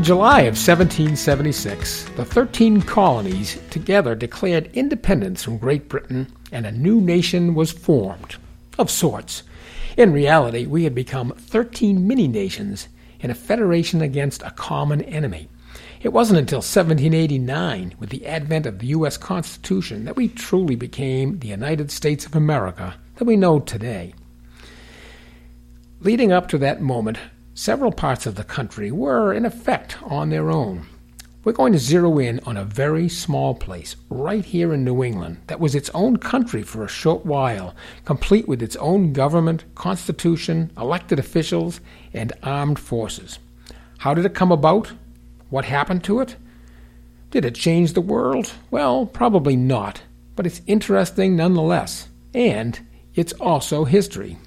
In July of 1776, the 13 colonies together declared independence from Great Britain and a new nation was formed. Of sorts. In reality, we had become 13 mini nations in a federation against a common enemy. It wasn't until 1789, with the advent of the U.S. Constitution, that we truly became the United States of America that we know today. Leading up to that moment, several parts of the country were, in effect, on their own. We're going to zero in on a very small place, right here in New England, that was its own country for a short while, complete with its own government, constitution, elected officials, and armed forces. How did it come about? What happened to it? Did it change the world? Well, probably not, but it's interesting nonetheless, and it's also history.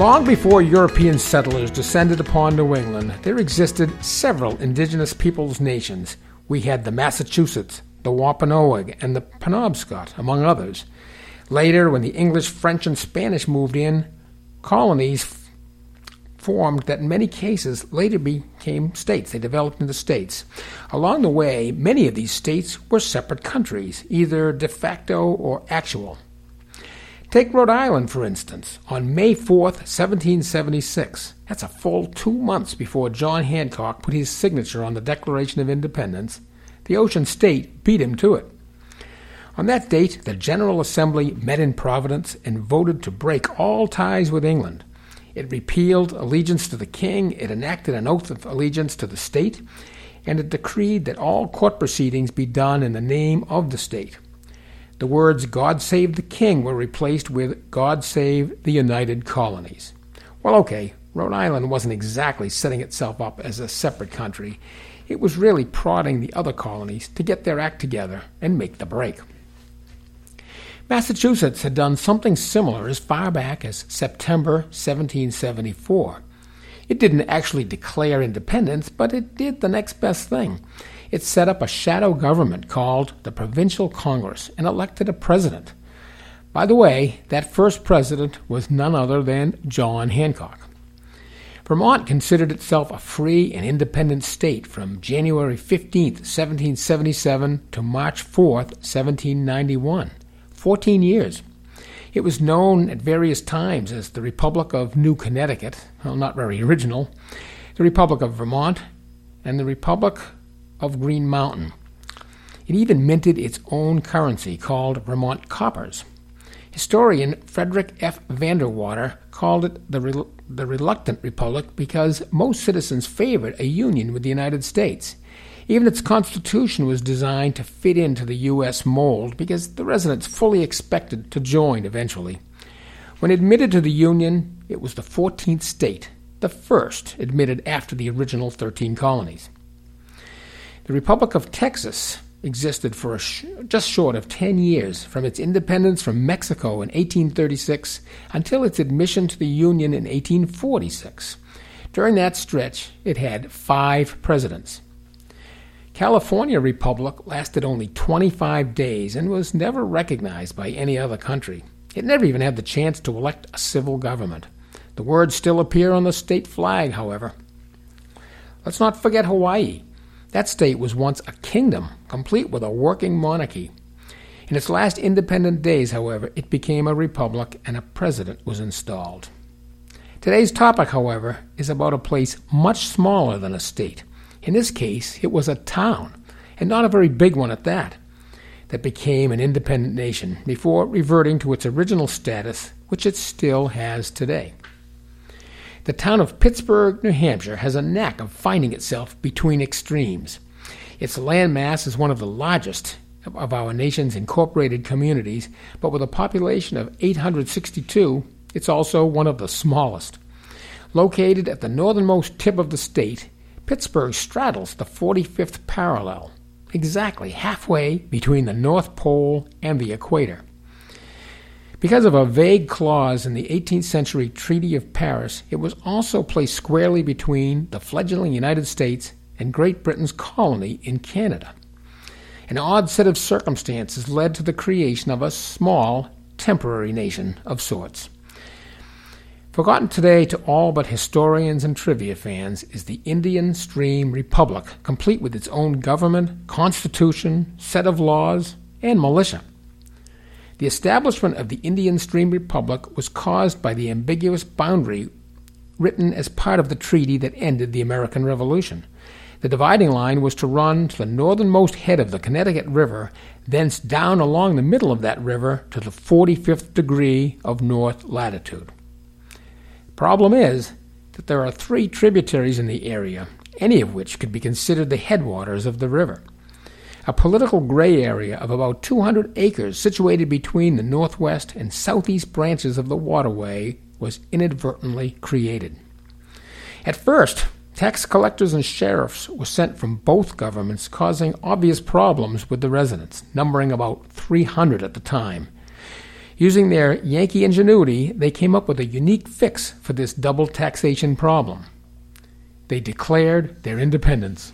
Long before European settlers descended upon New England, there existed several indigenous peoples' nations. We had the Massachusetts, the Wampanoag, and the Penobscot, among others. Later, when the English, French, and Spanish moved in, colonies formed that in many cases later became states. They developed into states. Along the way, many of these states were separate countries, either de facto or actual. Take Rhode Island, for instance. On May 4th, 1776, that's a full two months before John Hancock put his signature on the Declaration of Independence, the Ocean State beat him to it. On that date, the General Assembly met in Providence and voted to break all ties with England. It repealed allegiance to the king, it enacted an oath of allegiance to the state, and it decreed that all court proceedings be done in the name of the state. The words God Save the King were replaced with God Save the United Colonies. Well, okay, Rhode Island wasn't exactly setting itself up as a separate country. It was really prodding the other colonies to get their act together and make the break. Massachusetts had done something similar as far back as September 1774. It didn't actually declare independence, but it did the next best thing. It set up a shadow government called the Provincial Congress and elected a president. By the way, that first president was none other than John Hancock. Vermont considered itself a free and independent state from January 15, 1777 to March 4, 1791. 14 years. It was known at various times as the Republic of New Connecticut, well, not very original, the Republic of Vermont, and the Republic of Green Mountain. It even minted its own currency called Vermont coppers. Historian Frederick F. Van de Water called it the, re- the reluctant republic because most citizens favored a union with the United States. Even its constitution was designed to fit into the U.S. mold because the residents fully expected to join eventually. When admitted to the Union, it was the 14th state, the first admitted after the original 13 colonies. The Republic of Texas existed for sh- just short of 10 years from its independence from Mexico in 1836 until its admission to the Union in 1846. During that stretch, it had five presidents. California Republic lasted only 25 days and was never recognized by any other country. It never even had the chance to elect a civil government. The words still appear on the state flag, however. Let's not forget Hawaii. That state was once a kingdom, complete with a working monarchy. In its last independent days, however, it became a republic and a president was installed. Today's topic, however, is about a place much smaller than a state. In this case, it was a town, and not a very big one at that, that became an independent nation before reverting to its original status, which it still has today. The town of Pittsburg, New Hampshire has a knack of finding itself between extremes. Its landmass is one of the largest of our nation's incorporated communities, but with a population of 862, it's also one of the smallest. Located at the northernmost tip of the state, Pittsburg straddles the 45th parallel, exactly halfway between the North Pole and the equator. Because of a vague clause in the 18th century Treaty of Paris, it was also placed squarely between the fledgling United States and Great Britain's colony in Canada. An odd set of circumstances led to the creation of a small, temporary nation of sorts. Forgotten today to all but historians and trivia fans is the Indian Stream Republic, complete with its own government, constitution, set of laws, and militia. The establishment of the Indian Stream Republic was caused by the ambiguous boundary written as part of the treaty that ended the American Revolution. The dividing line was to run to the northernmost head of the Connecticut River, thence down along the middle of that river to the 45th degree of north latitude. Problem is that there are three tributaries in the area, any of which could be considered the headwaters of the river. A political gray area of about 200 acres situated between the northwest and southeast branches of the waterway was inadvertently created. At first, tax collectors and sheriffs were sent from both governments, causing obvious problems with the residents, numbering about 300 at the time. Using their Yankee ingenuity, they came up with a unique fix for this double taxation problem. They declared their independence.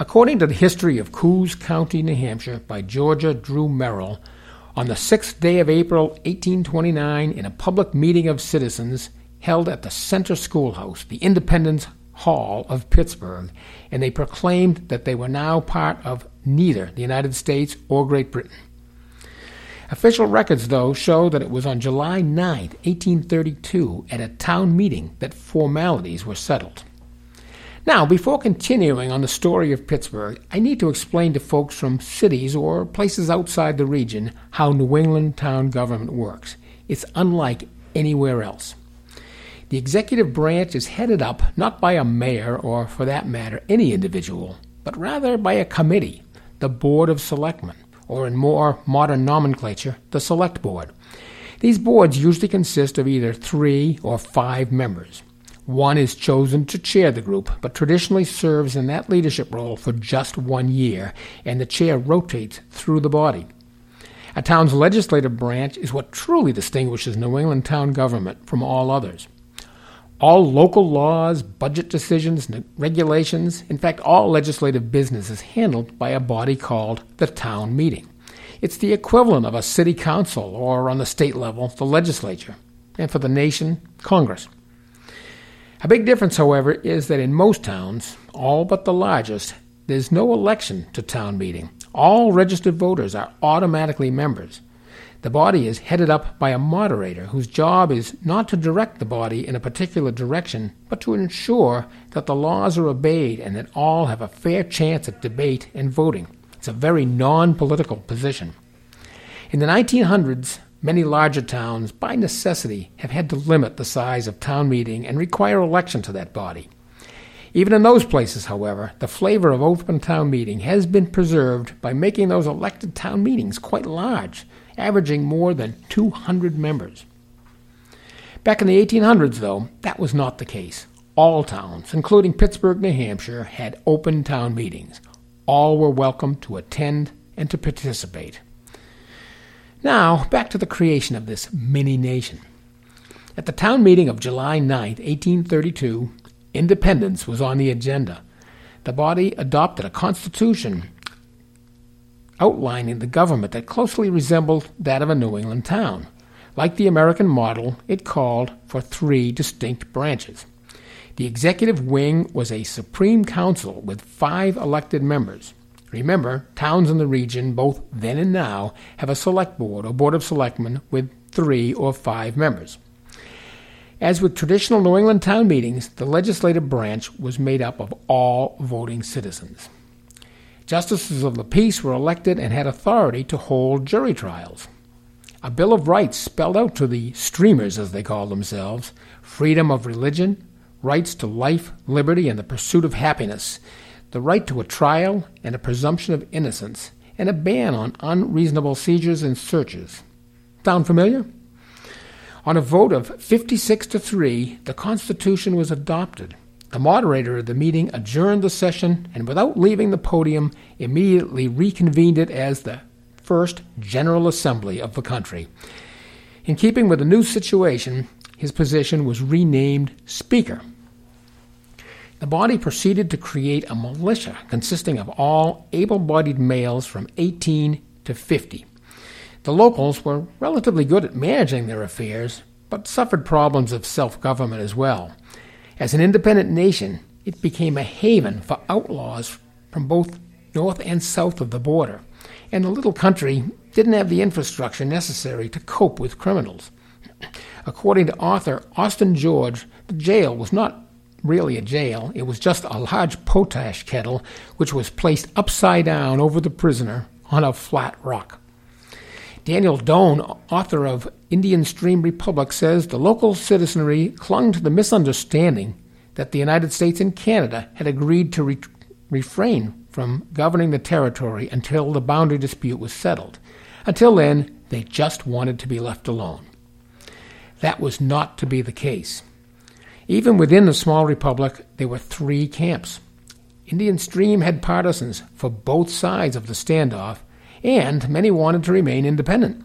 According to the history of Coos County, New Hampshire, by Georgia Drew Merrill, on the sixth day of April, 1829, in a public meeting of citizens held at the Center Schoolhouse, the Independence Hall of Pittsburg, and they proclaimed that they were now part of neither the United States or Great Britain. Official records, though, show that it was on July 9, 1832, at a town meeting that formalities were settled. Now, before continuing on the story of Pittsburg, I need to explain to folks from cities or places outside the region how New England town government works. It's unlike anywhere else. The executive branch is headed up not by a mayor or, for that matter, any individual, but rather by a committee, the Board of Selectmen or in more modern nomenclature, the Select Board. These boards usually consist of either three or five members. One is chosen to chair the group, but traditionally serves in that leadership role for just one year, and the chair rotates through the body. A town's legislative branch is what truly distinguishes New England town government from all others. All local laws, budget decisions, regulations, in fact, all legislative business is handled by a body called the town meeting. It's the equivalent of a city council, or on the state level, the legislature, and for the nation, Congress. A big difference, however, is that in most towns, all but the largest, there's no election to town meeting. All registered voters are automatically members. The body is headed up by a moderator whose job is not to direct the body in a particular direction, but to ensure that the laws are obeyed and that all have a fair chance at debate and voting. It's a very non political position. In the 1900s, many larger towns, by necessity, have had to limit the size of town meeting and require election to that body. Even in those places, however, the flavor of open town meeting has been preserved by making those elected town meetings quite large averaging more than 200 members. Back in the 1800s, though, that was not the case. All towns, including Pittsburg, New Hampshire, had open town meetings. All were welcome to attend and to participate. Now, back to the creation of this mini nation. At the town meeting of July 9, 1832, independence was on the agenda. The body adopted a constitution outlining the government that closely resembled that of a New England town. Like the American model, it called for three distinct branches. The executive wing was a supreme council with five elected members. Remember, towns in the region, both then and now, have a select board or board of selectmen with three or five members. As with traditional New England town meetings, the legislative branch was made up of all voting citizens. Justices of the peace were elected and had authority to hold jury trials. A Bill of Rights spelled out to the streamers, as they called themselves, freedom of religion, rights to life, liberty, and the pursuit of happiness, the right to a trial and a presumption of innocence, and a ban on unreasonable seizures and searches. Sound familiar? On a vote of 56 to 3, the Constitution was adopted, the moderator of the meeting adjourned the session and, without leaving the podium, immediately reconvened it as the first General Assembly of the country. In keeping with the new situation, his position was renamed Speaker. The body proceeded to create a militia consisting of all able bodied males from 18 to 50. The locals were relatively good at managing their affairs, but suffered problems of self government as well. As an independent nation, it became a haven for outlaws from both north and south of the border, and the little country didn't have the infrastructure necessary to cope with criminals. According to author Austin George, the jail was not really a jail, it was just a large potash kettle which was placed upside down over the prisoner on a flat rock. Daniel Doan, author of Indian Stream Republic, says the local citizenry clung to the misunderstanding that the United States and Canada had agreed to re- refrain from governing the territory until the boundary dispute was settled. Until then, they just wanted to be left alone. That was not to be the case. Even within the small republic, there were three camps. Indian Stream had partisans for both sides of the standoff, and many wanted to remain independent.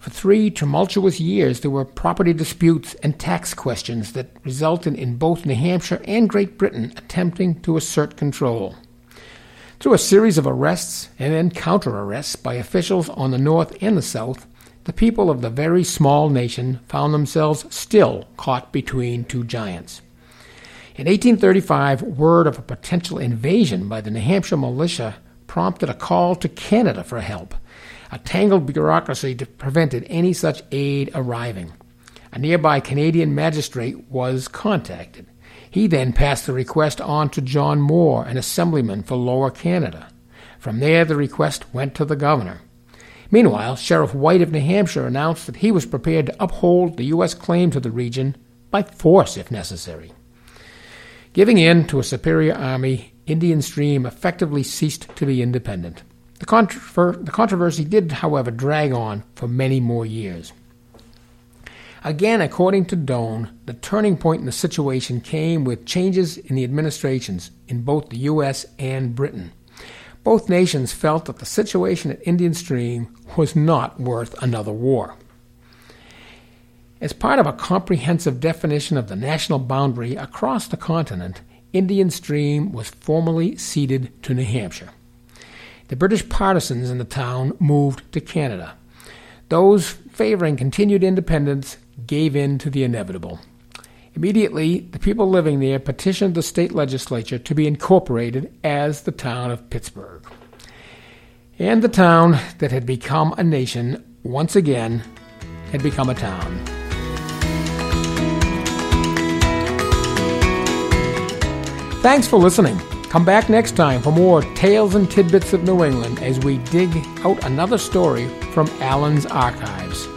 For three tumultuous years, there were property disputes and tax questions that resulted in both New Hampshire and Great Britain attempting to assert control. Through a series of arrests and then counter arrests by officials on the north and the south, the people of the very small nation found themselves still caught between two giants. In 1835, word of a potential invasion by the New Hampshire militia prompted a call to Canada for help. A tangled bureaucracy prevented any such aid arriving. A nearby Canadian magistrate was contacted. He then passed the request on to John Moore, an assemblyman for Lower Canada. From there, the request went to the governor. Meanwhile, Sheriff White of New Hampshire announced that he was prepared to uphold the U.S. claim to the region by force if necessary. Giving in to a superior army, Indian Stream effectively ceased to be independent. The, controver- the controversy did, however, drag on for many more years. Again, according to Doan, the turning point in the situation came with changes in the administrations in both the U.S. and Britain. Both nations felt that the situation at Indian Stream was not worth another war. As part of a comprehensive definition of the national boundary across the continent, Indian Stream was formally ceded to New Hampshire. The British partisans in the town moved to Canada. Those favoring continued independence gave in to the inevitable. Immediately, the people living there petitioned the state legislature to be incorporated as the town of Pittsburg. And the town that had become a nation once again had become a town. Thanks for listening. Come back next time for more tales and tidbits of New England as we dig out another story from Allen's archives.